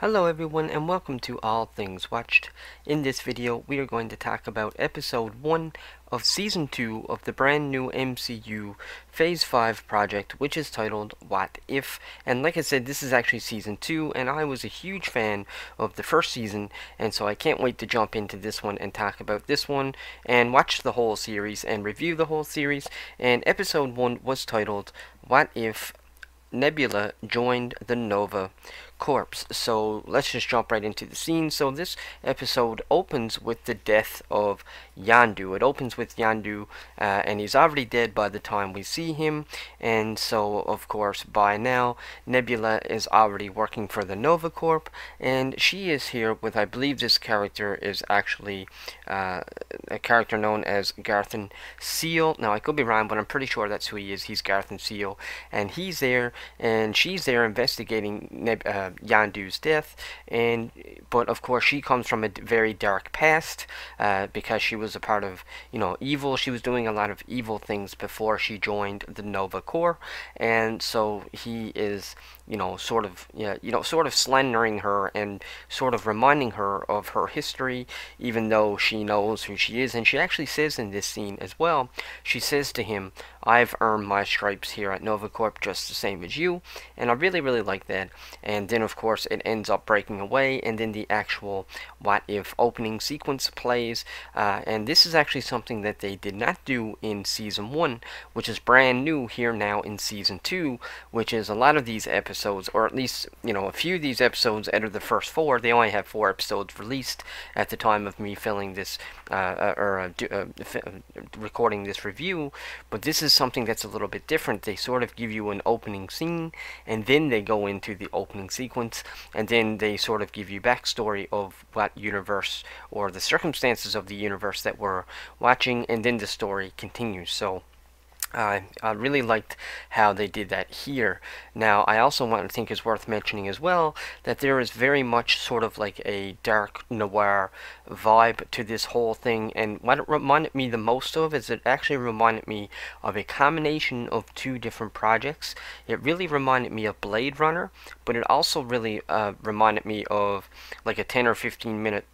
Hello everyone and welcome to All Things Watched. In this video we are going to talk about episode 1 of season 2 of the brand new MCU Phase 5 project which is titled What If? And like I said this is actually season 2 and I was a huge fan of the first season and so I can't wait to jump into this one and talk about this one and watch the whole series and review the whole series. And episode 1 was titled What If? Nebula joined the Nova Corps. So let's just jump right into the scene. So this episode opens with the death of Yondu. It opens with Yondu, uh, and he's already dead by the time we see him. And so, of course, by now, Nebula is already working for the Nova Corps, and she is here with, I believe, this character is actually uh, a character known as Garthan Saal. Now, I could be wrong, but I'm pretty sure that's who he is. He's Garthan Saal, and he's there, and she's there investigating Neb- uh, uh, Yondu's death, and but of course she comes from a very dark past uh, because she was a part of you know evil. She was doing a lot of evil things before she joined the Nova Corps, and so he is you know sort of yeah, you know sort of slandering her and sort of reminding her of her history, even though she knows who she is. And she actually says in this scene as well, she says to him, "I've earned my stripes here at Nova Corps just the same as you," and I really really like that. And then of course it ends up breaking away, and then the actual what if opening sequence plays. Uh, and this is actually something that they did not do in season one, which is brand new here now in season two, which is a lot of these episodes, or at least you know a few of these episodes out of the first four. They only have four episodes released at the time of me filling this uh, uh or uh, do, uh, recording this review. But this is something that's a little bit different. They sort of give you an opening scene, and then they go into the opening sequence, and then they sort of give you backstory of what universe or the circumstances of the universe that we're watching, and then the story continues. So. Uh, I really liked how they did that here. Now, I also want to think is worth mentioning as well that there is very much sort of like a dark noir vibe to this whole thing. And what it reminded me the most of is it actually reminded me of a combination of two different projects. It really reminded me of Blade Runner, but it also really uh, reminded me of like a 10 or 15 minute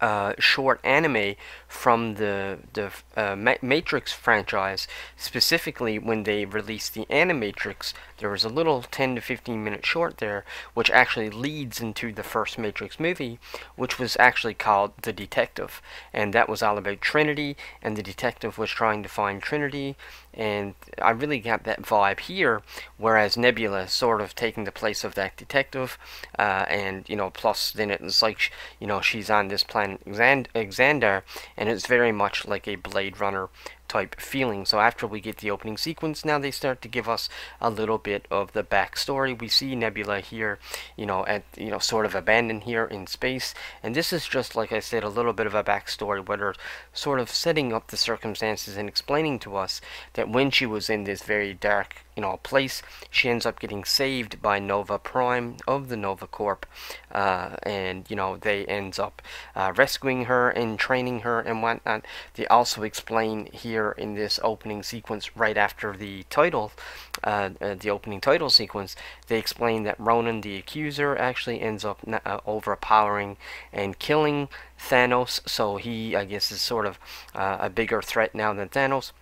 uh, short anime from the the uh, Matrix franchise. Specifically, when they released the Animatrix, there was a little 10 to 15 minute short there, which actually leads into the first Matrix movie, which was actually called The Detective, and that was all about Trinity, and the detective was trying to find Trinity, and I really got that vibe here. Whereas Nebula sort of taking the place of that detective, uh, and you know, plus then it's like you know she's on this planet Xandar, and it's very much like a Blade Runner type feeling. So after we get the opening sequence, now they start to give us a little bit of the backstory. We see Nebula here, you know, at you know, sort of abandoned here in space, and this is just like I said, a little bit of a backstory, where they're sort of setting up the circumstances and explaining to us that when she was in this very dark you know place. She ends up getting saved by Nova Prime of the Nova Corps, uh, and you know they ends up uh, rescuing her and training her and whatnot. They also explain here in this opening sequence, right after the title, uh, uh the opening title sequence, they explain that Ronan the Accuser actually ends up uh, overpowering and killing Thanos. So he, I guess, is sort of uh, a bigger threat now than Thanos.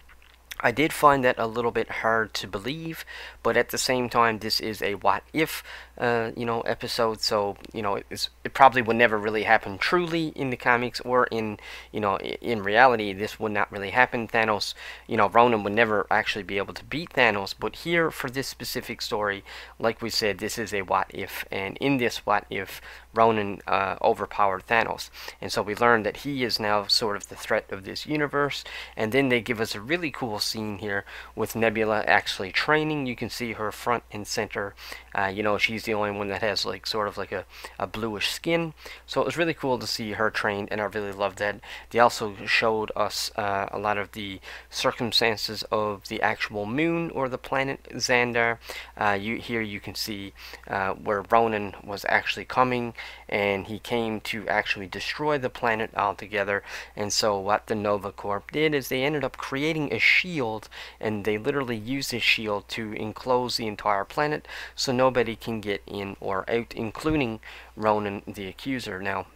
I did find that a little bit hard to believe, but at the same time, this is a what if, uh, you know, episode. So you know, it probably would never really happen truly in the comics or in you know in reality. This would not really happen. Thanos, you know, Ronan would never actually be able to beat Thanos. But here, for this specific story, like we said, this is a what if, and in this what if, Ronan uh, overpowered Thanos, and so we learn that he is now sort of the threat of this universe. And then they give us a really cool scene here with Nebula actually training. You can see her front and center. Uh, you know, she's the only one that has like sort of like a, a bluish skin. So it was really cool to see her trained, and I really loved that. They also showed us uh, a lot of the circumstances of the actual moon or the planet Xandar. Uh, you here you can see uh, where Ronan was actually coming, and he came to actually destroy the planet altogether. And so what the Nova Corps did is they ended up creating a shield and they literally used this shield to enclose the entire planet so nobody can get in or out, including Ronan the Accuser. Now,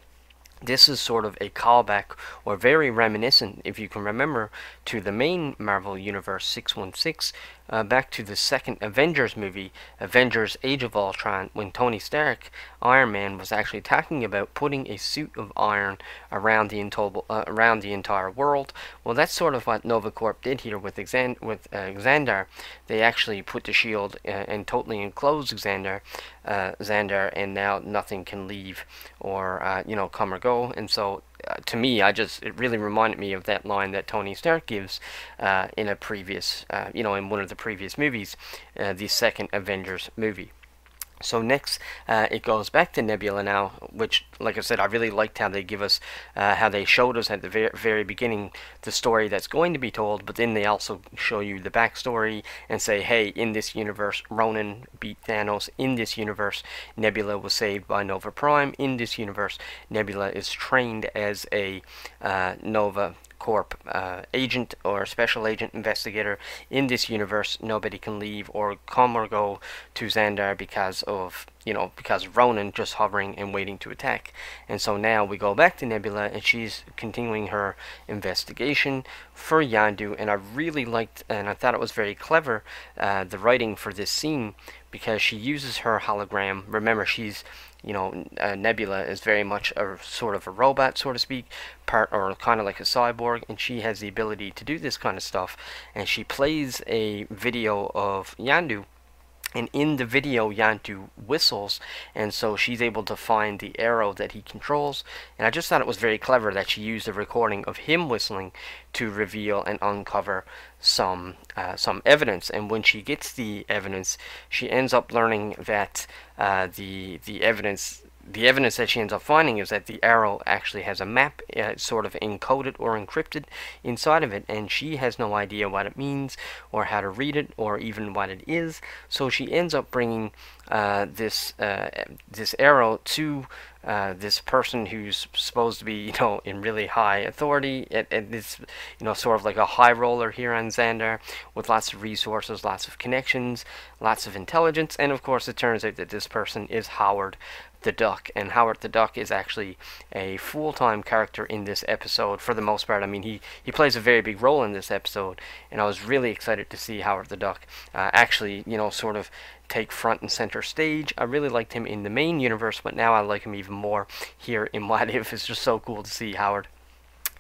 this is sort of a callback or very reminiscent, if you can remember, to the main Marvel Universe 616, uh, back to the second Avengers movie, Avengers Age of Ultron, when Tony Stark, Iron Man, was actually talking about putting a suit of iron around the, uh, around the entire world. Well, that's sort of what Nova Corps did here with, Xan with uh, Xandar. They actually put the shield uh, and totally enclosed Xandar, uh, Xandar, and now nothing can leave or, uh, you know, come or go. And so uh, to me, I just it really reminded me of that line that Tony Stark gives uh, in a previous, uh, you know, in one of the previous movies, uh, the second Avengers movie. So next, uh, it goes back to Nebula now, which, like I said, I really liked how they give us, uh, how they showed us at the very, very beginning the story that's going to be told, but then they also show you the backstory and say, hey, in this universe, Ronan beat Thanos. In this universe, Nebula was saved by Nova Prime. In this universe, Nebula is trained as a uh, Nova Corps uh, agent or special agent investigator in this universe. Nobody can leave or come or go to Xandar because of you know because of Ronan just hovering and waiting to attack. And so now we go back to Nebula and she's continuing her investigation for Yondu. And I really liked and I thought it was very clever uh, the writing for this scene because she uses her hologram. Remember, she's you know, uh, Nebula is very much a sort of a robot, so to speak, part or kind of like a cyborg, and she has the ability to do this kind of stuff. And she plays a video of Yondu and in the video, Yondu whistles, and so she's able to find the arrow that he controls. And I just thought it was very clever that she used a recording of him whistling to reveal and uncover some uh, some evidence. And when she gets the evidence, she ends up learning that uh, the the evidence the evidence that she ends up finding is that the arrow actually has a map uh, sort of encoded or encrypted inside of it and she has no idea what it means or how to read it or even what it is. So she ends up bringing uh, this uh, this arrow to uh, this person who's supposed to be, you know, in really high authority, and, and this, you know, sort of like a high roller here on Xandar with lots of resources, lots of connections, lots of intelligence, and of course it turns out that this person is Howard the Duck, and Howard the Duck is actually a full-time character in this episode for the most part. I mean, he, he plays a very big role in this episode, and I was really excited to see Howard the Duck uh, actually, you know, sort of take front and center stage. I really liked him in the main universe, but now I like him even more here in What If. It's just so cool to see Howard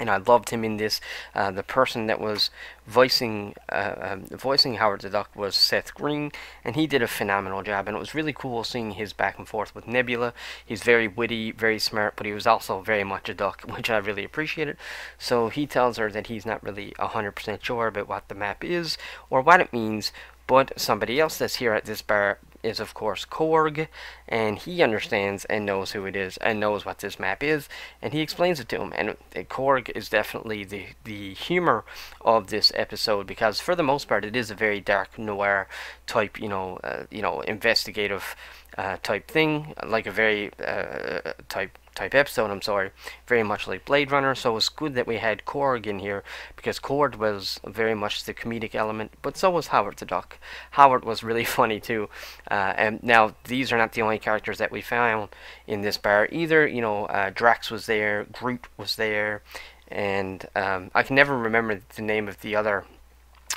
and I loved him in this. Uh, the person that was voicing uh, um, voicing Howard the Duck was Seth Green, and he did a phenomenal job. And it was really cool seeing his back and forth with Nebula. He's very witty, very smart, but he was also very much a duck, which I really appreciated. So he tells her that he's not really 100% sure about what the map is or what it means, but somebody else that's here at this bar is of course Korg, and he understands and knows who it is and knows what this map is, and he explains it to him. And Korg is definitely the the humor of this episode because for the most part it is a very dark noir type, you know, uh, you know, investigative uh, type thing, like a very uh, type type episode, I'm sorry, very much like Blade Runner, so it's good that we had Korg in here, because Korg was very much the comedic element, but so was Howard the Duck. Howard was really funny too, uh, and now these are not the only characters that we found in this bar either, you know, uh, Drax was there, Groot was there, and um, I can never remember the name of the other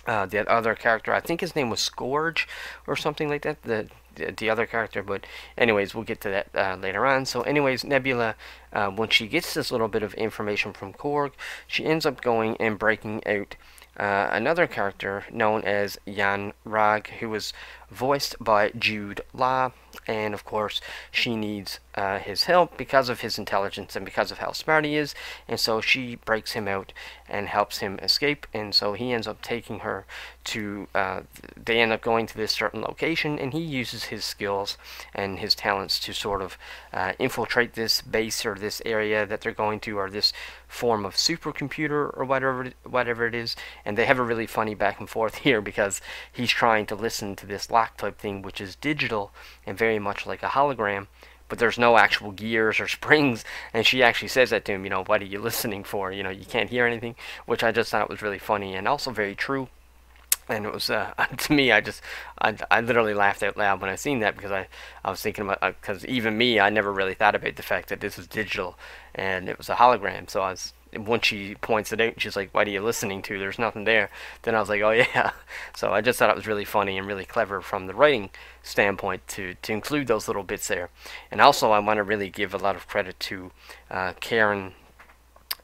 uh, the other character. I think his name was Scourge or something like that. The the other character, but anyways, we'll get to that uh, later on. So, anyways, Nebula, uh, when she gets this little bit of information from Korg, she ends up going and breaking out uh, another character known as Yon-Rogg, who was voiced by Jude Law, and of course, she needs uh, his help because of his intelligence and because of how smart he is, and so she breaks him out and helps him escape, and so he ends up taking her to, uh, they end up going to this certain location, and he uses his skills and his talents to sort of uh, infiltrate this base or this area that they're going to, or this form of supercomputer or whatever, whatever it is, and they have a really funny back and forth here because he's trying to listen to this type thing, which is digital and very much like a hologram but there's no actual gears or springs. And she actually says that to him, you know, what are you listening for? You know, you can't hear anything, which I just thought was really funny and also very true. and it was uh, to me I just I, I literally laughed out loud when I seen that because I I was thinking about because uh, even me I never really thought about the fact that this was digital and it was a hologram so I was once she points it out she's like what are you listening to? There's nothing there. Then I was like oh yeah. So I just thought it was really funny and really clever from the writing standpoint to to include those little bits there. And also I want to really give a lot of credit to uh, Karen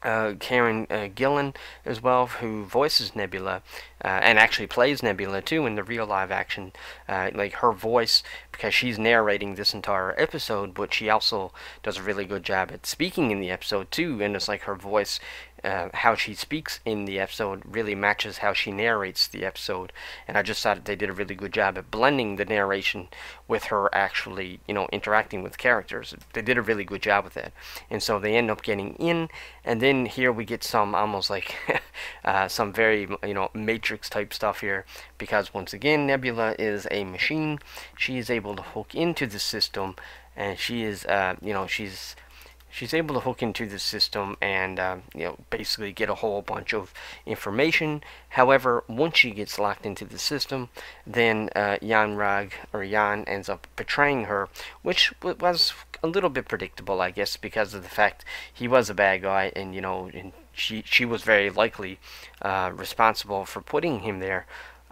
uh, Karen uh, Gillan as well, who voices Nebula uh, and actually plays Nebula too in the real live action. Uh, like her voice, because she's narrating this entire episode, but she also does a really good job at speaking in the episode too. And it's like her voice uh, how she speaks in the episode really matches how she narrates the episode. And I just thought they did a really good job at blending the narration with her actually, you know, interacting with characters. They did a really good job with that. And so they end up getting in, and then here we get some almost like uh, some very, you know, Matrix type stuff here. Because once again, Nebula is a machine. She is able to hook into the system, and she is, uh, you know, she's she's able to hook into the system and uh, you know basically get a whole bunch of information. However, once she gets locked into the system, then uh, Yon-Rogg or Yon ends up betraying her, which was a little bit predictable, I guess, because of the fact he was a bad guy, and you know, and she she was very likely uh, responsible for putting him there.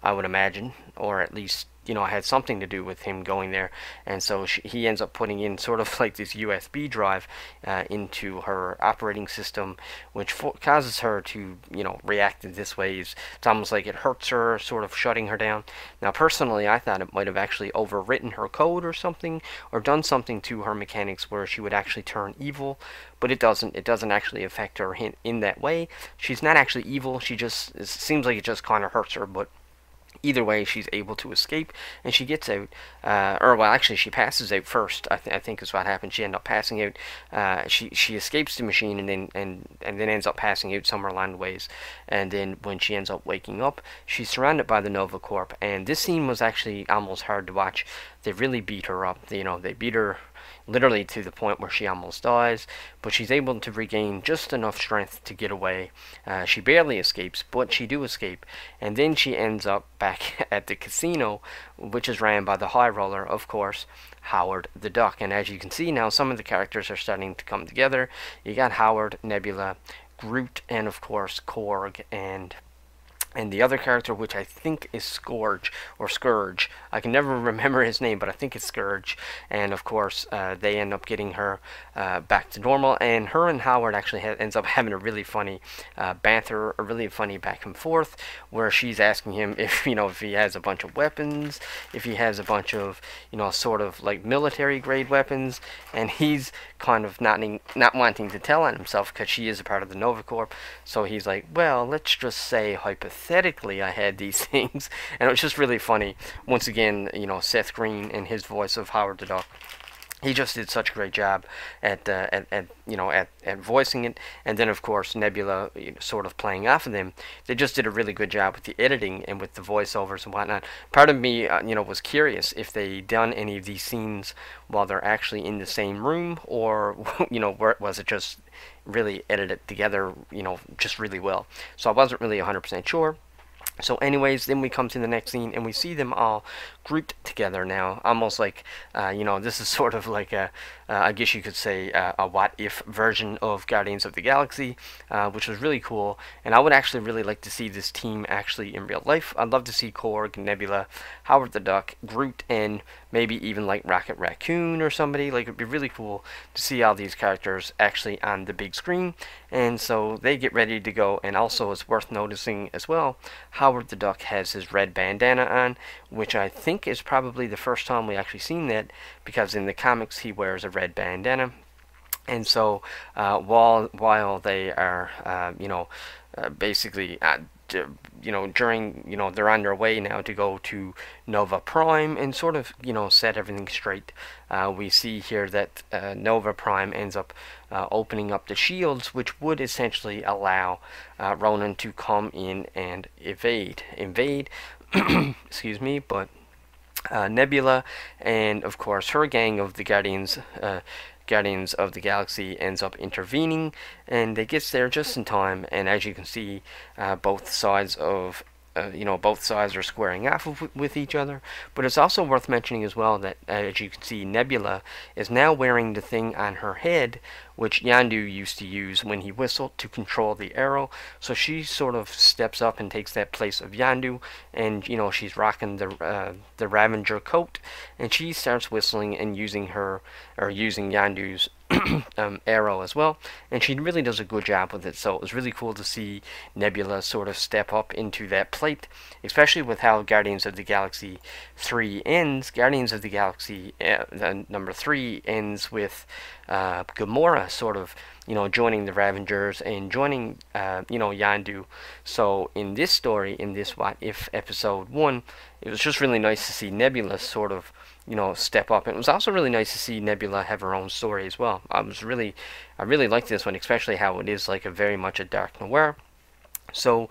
I would imagine, or at least you know I had something to do with him going there. And so she, he ends up putting in sort of like this USB drive uh, into her operating system which causes her to you know react in this way. It's, it's almost like it hurts her sort of shutting her down. Now personally I thought it might have actually overwritten her code or something or done something to her mechanics where she would actually turn evil but it doesn't it doesn't actually affect her in, in that way. She's not actually evil. She just it seems like it just kind of hurts her but either way, she's able to escape, and she gets out. Uh, or well, actually, she passes out first. I, th- I think is what happened. She ends up passing out. Uh, she she escapes the machine, and then and and then ends up passing out somewhere along the ways. And then when she ends up waking up, she's surrounded by the Nova Corps. And this scene was actually almost hard to watch. They really beat her up. You know, they beat her literally to the point where she almost dies, but she's able to regain just enough strength to get away. Uh, she barely escapes, but she do escape, and then she ends up back at the casino, which is ran by the High Roller, of course, Howard the Duck. And as you can see now, some of the characters are starting to come together. You got Howard, Nebula, Groot, and of course Korg and and the other character, which I think is Scourge or Scourge, I can never remember his name, but I think it's Scourge. And of course, uh, they end up getting her uh, back to normal, and her and Howard actually ends up having a really funny uh, banter, a really funny back and forth, where she's asking him if you know if he has a bunch of weapons, if he has a bunch of you know sort of like military grade weapons, and he's kind of not not wanting to tell on himself because she is a part of the Nova Corps. So he's like, well, let's just say hypothetically hypothetically I had these things, and it was just really funny. Once again, you know, Seth Green and his voice of Howard the Duck he just did such a great job at, uh, at, at, you know at, at voicing it. And then of course Nebula you know, sort of playing off of them. They just did a really good job with the editing and with the voiceovers and whatnot. Part of me uh, you know was curious if they done any of these scenes while they're actually in the same room or you know was it just really edit it together you know just really well. So I wasn't really 100% sure. So anyways, then we come to the next scene and we see them all grouped together now, almost like, uh, you know, this is sort of like a, uh, I guess you could say uh, a what if version of Guardians of the Galaxy, uh, which was really cool. And I would actually really like to see this team actually in real life. I'd love to see Korg, Nebula, Howard the Duck, Groot, and maybe even like Rocket Raccoon or somebody. Like it'd be really cool to see all these characters actually on the big screen. And so they get ready to go. And also, it's worth noticing as well, Howard the Duck has his red bandana on, which I think is probably the first time we actually seen that because in the comics he wears a red bandana. And so uh, while while they are uh, you know uh, basically you know during you know they're on their way now to go to Nova Prime and sort of you know set everything straight. Uh, we see here that uh, Nova Prime ends up uh, opening up the shields, which would essentially allow uh, Ronan to come in and evade. Invade, excuse me, but uh, Nebula and of course her gang of the Guardians uh, Guardians of the Galaxy ends up intervening and they gets there just in time and as you can see uh, both sides of uh, you know both sides are squaring off of, with each other. But it's also worth mentioning as well that uh, as you can see, Nebula is now wearing the thing on her head, which Yondu used to use when he whistled to control the arrow. So she sort of steps up and takes that place of Yondu, and you know she's rocking the uh, the Ravager coat, and she starts whistling and using her or using Yondu's um, arrow as well, and she really does a good job with it. So it was really cool to see Nebula sort of step up into that plate, especially with how Guardians of the Galaxy 3 ends. Guardians of the Galaxy uh, number 3 ends with uh, Gamora sort of, you know, joining the Ravagers and joining, uh, you know, Yondu. So in this story, in this What If episode 1, it was just really nice to see Nebula sort of you know, step up. And it was also really nice to see Nebula have her own story as well. I was really, I really liked this one, especially how it is like a very much a dark noir. So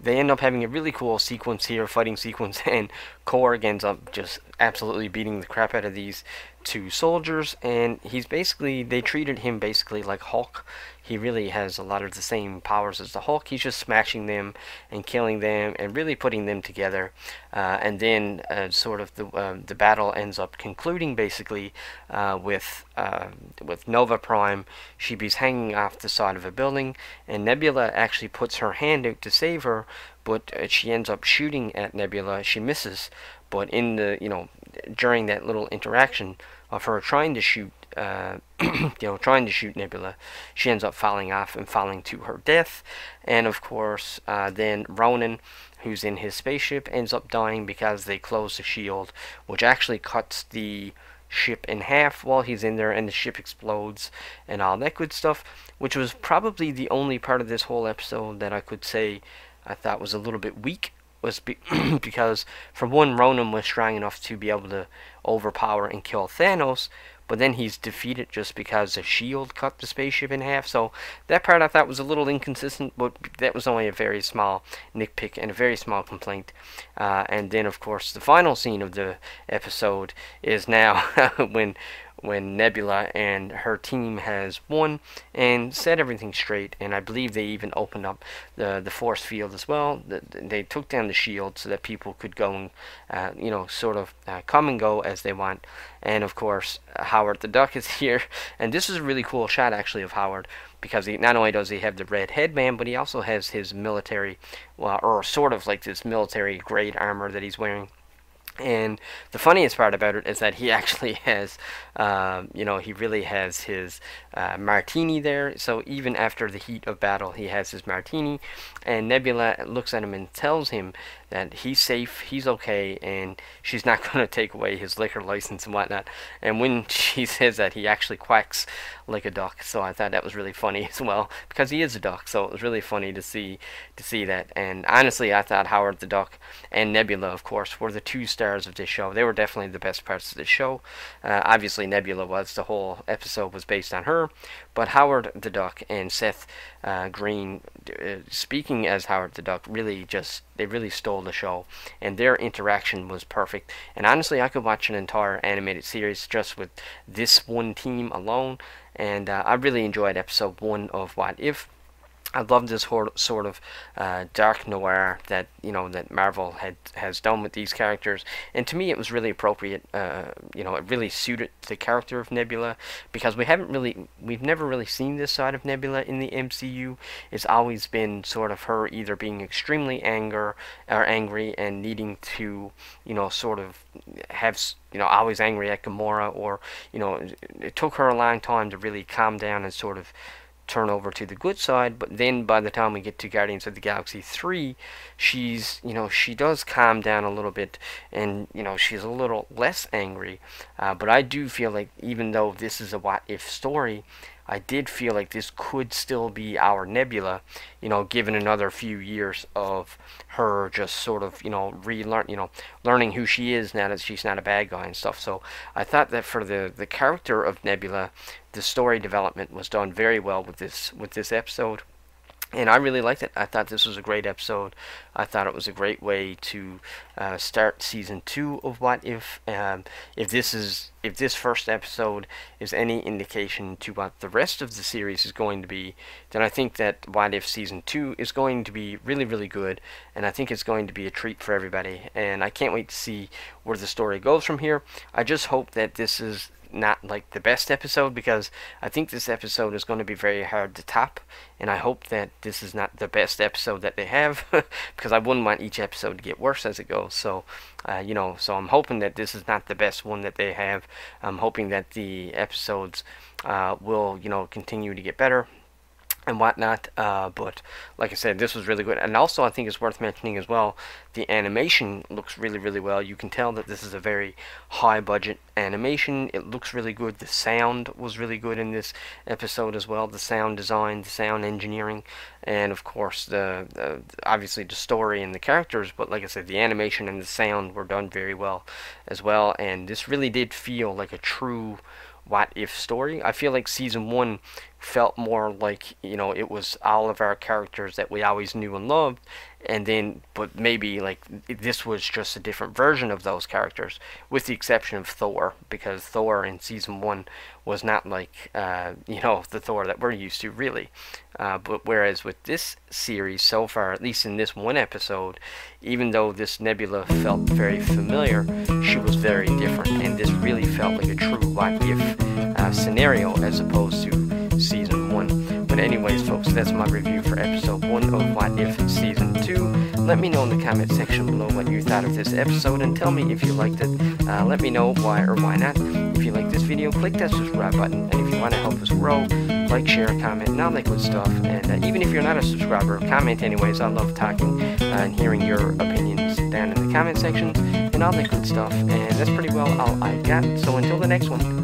they end up having a really cool sequence here, fighting sequence, and Korg ends up just absolutely beating the crap out of these two soldiers, and he's basically, they treated him basically like Hulk. He really has a lot of the same powers as the Hulk. He's just smashing them and killing them and really putting them together. Uh, and then uh, sort of the uh, the battle ends up concluding basically uh, with uh, with Nova Prime. She be hanging off the side of a building, and Nebula actually puts her hand out to save her, but uh, she ends up shooting at Nebula. She misses, but in the you know during that little interaction of her trying to shoot, uh, you know, trying to shoot Nebula, she ends up falling off and falling to her death. And of course, uh, then Ronan, who's in his spaceship, ends up dying because they close the shield, which actually cuts the ship in half while he's in there and the ship explodes and all that good stuff which was probably the only part of this whole episode that I could say I thought was a little bit weak was be because for one, Ronan was strong enough to be able to overpower and kill Thanos, but then he's defeated just because the shield cut the spaceship in half. So that part I thought was a little inconsistent, but that was only a very small nitpick and a very small complaint. Uh, and then, of course, the final scene of the episode is now when when Nebula and her team has won and set everything straight. And I believe they even opened up the the force field as well. They took down the shield so that people could go and uh, you know sort of uh, come and go as they want. And of course, Howard the Duck is here, and this is a really cool shot actually of Howard because he not only does he have the red headband, but he also has his military, well, or sort of like this military grade armor that he's wearing. And the funniest part about it is that he actually has, um, you know, he really has his uh, martini there. So even after the heat of battle, he has his martini. And Nebula looks at him and tells him that he's safe, he's okay, and she's not going to take away his liquor license and whatnot. And when she says that, he actually quacks like a duck. So I thought that was really funny as well because he is a duck. So it was really funny to see to see that. And honestly, I thought Howard the Duck and Nebula, of course, were the two stars of this show. They were definitely the best parts of the show. Uh, obviously, Nebula was. The whole episode was based on her. But Howard the Duck and Seth uh, Green, uh, speaking as Howard the Duck, really just they really stole the show, and their interaction was perfect. And honestly, I could watch an entire animated series just with this one team alone. And uh, I really enjoyed episode one of What If. I love this sort of uh, dark noir that you know that Marvel had has done with these characters, and to me it was really appropriate. Uh, you know, it really suited the character of Nebula because we haven't really, we've never really seen this side of Nebula in the MCU. It's always been sort of her either being extremely anger or angry and needing to, you know, sort of have you know always angry at Gamora, or you know, it took her a long time to really calm down and sort of turn over to the good side but then by the time we get to Guardians of the Galaxy 3 she's you know she does calm down a little bit and you know she's a little less angry. Uh, but I do feel like even though this is a what if story I did feel like this could still be our Nebula, you know, given another few years of her just sort of, you know, relearn, you know, learning who she is now that she's not a bad guy and stuff. So I thought that for the the character of Nebula, the story development was done very well with this with this episode and I really liked it. I thought this was a great episode. I thought it was a great way to uh, start season two of What If. Um, if this is if this first episode is any indication to what the rest of the series is going to be, then I think that What If Season 2 is going to be really, really good, and I think it's going to be a treat for everybody, and I can't wait to see where the story goes from here. I just hope that this is not like the best episode because I think this episode is going to be very hard to top, and I hope that this is not the best episode that they have because I wouldn't want each episode to get worse as it goes. So, uh, you know, so I'm hoping that this is not the best one that they have. I'm hoping that the episodes uh, will, you know, continue to get better and whatnot. Uh, but like I said, this was really good. And also, I think it's worth mentioning as well, the animation looks really, really well. You can tell that this is a very high budget animation. It looks really good. The sound was really good in this episode as well. The sound design, the sound engineering, and of course, the, the obviously the story and the characters. But like I said, the animation and the sound were done very well as well. And this really did feel like a true what if story. I feel like season one felt more like you know it was all of our characters that we always knew and loved and then but maybe like this was just a different version of those characters with the exception of thor because thor in season one was not like uh, you know the thor that we're used to really uh, but whereas with this series so far at least in this one episode even though this nebula felt very familiar she was very different and this really felt like a true what if uh, scenario as opposed to season 1. But anyways folks, that's my review for episode 1 of What If Season 2. Let me know in the comment section below what you thought of this episode and tell me if you liked it. Uh, let me know why or why not. If you like this video, click that subscribe button. And if you want to help us grow, like, share, comment, and all that good stuff. And uh, even if you're not a subscriber, comment anyways. I love talking uh, and hearing your opinions down in the comment sections and all that good stuff. And that's pretty well all I got. So until the next one.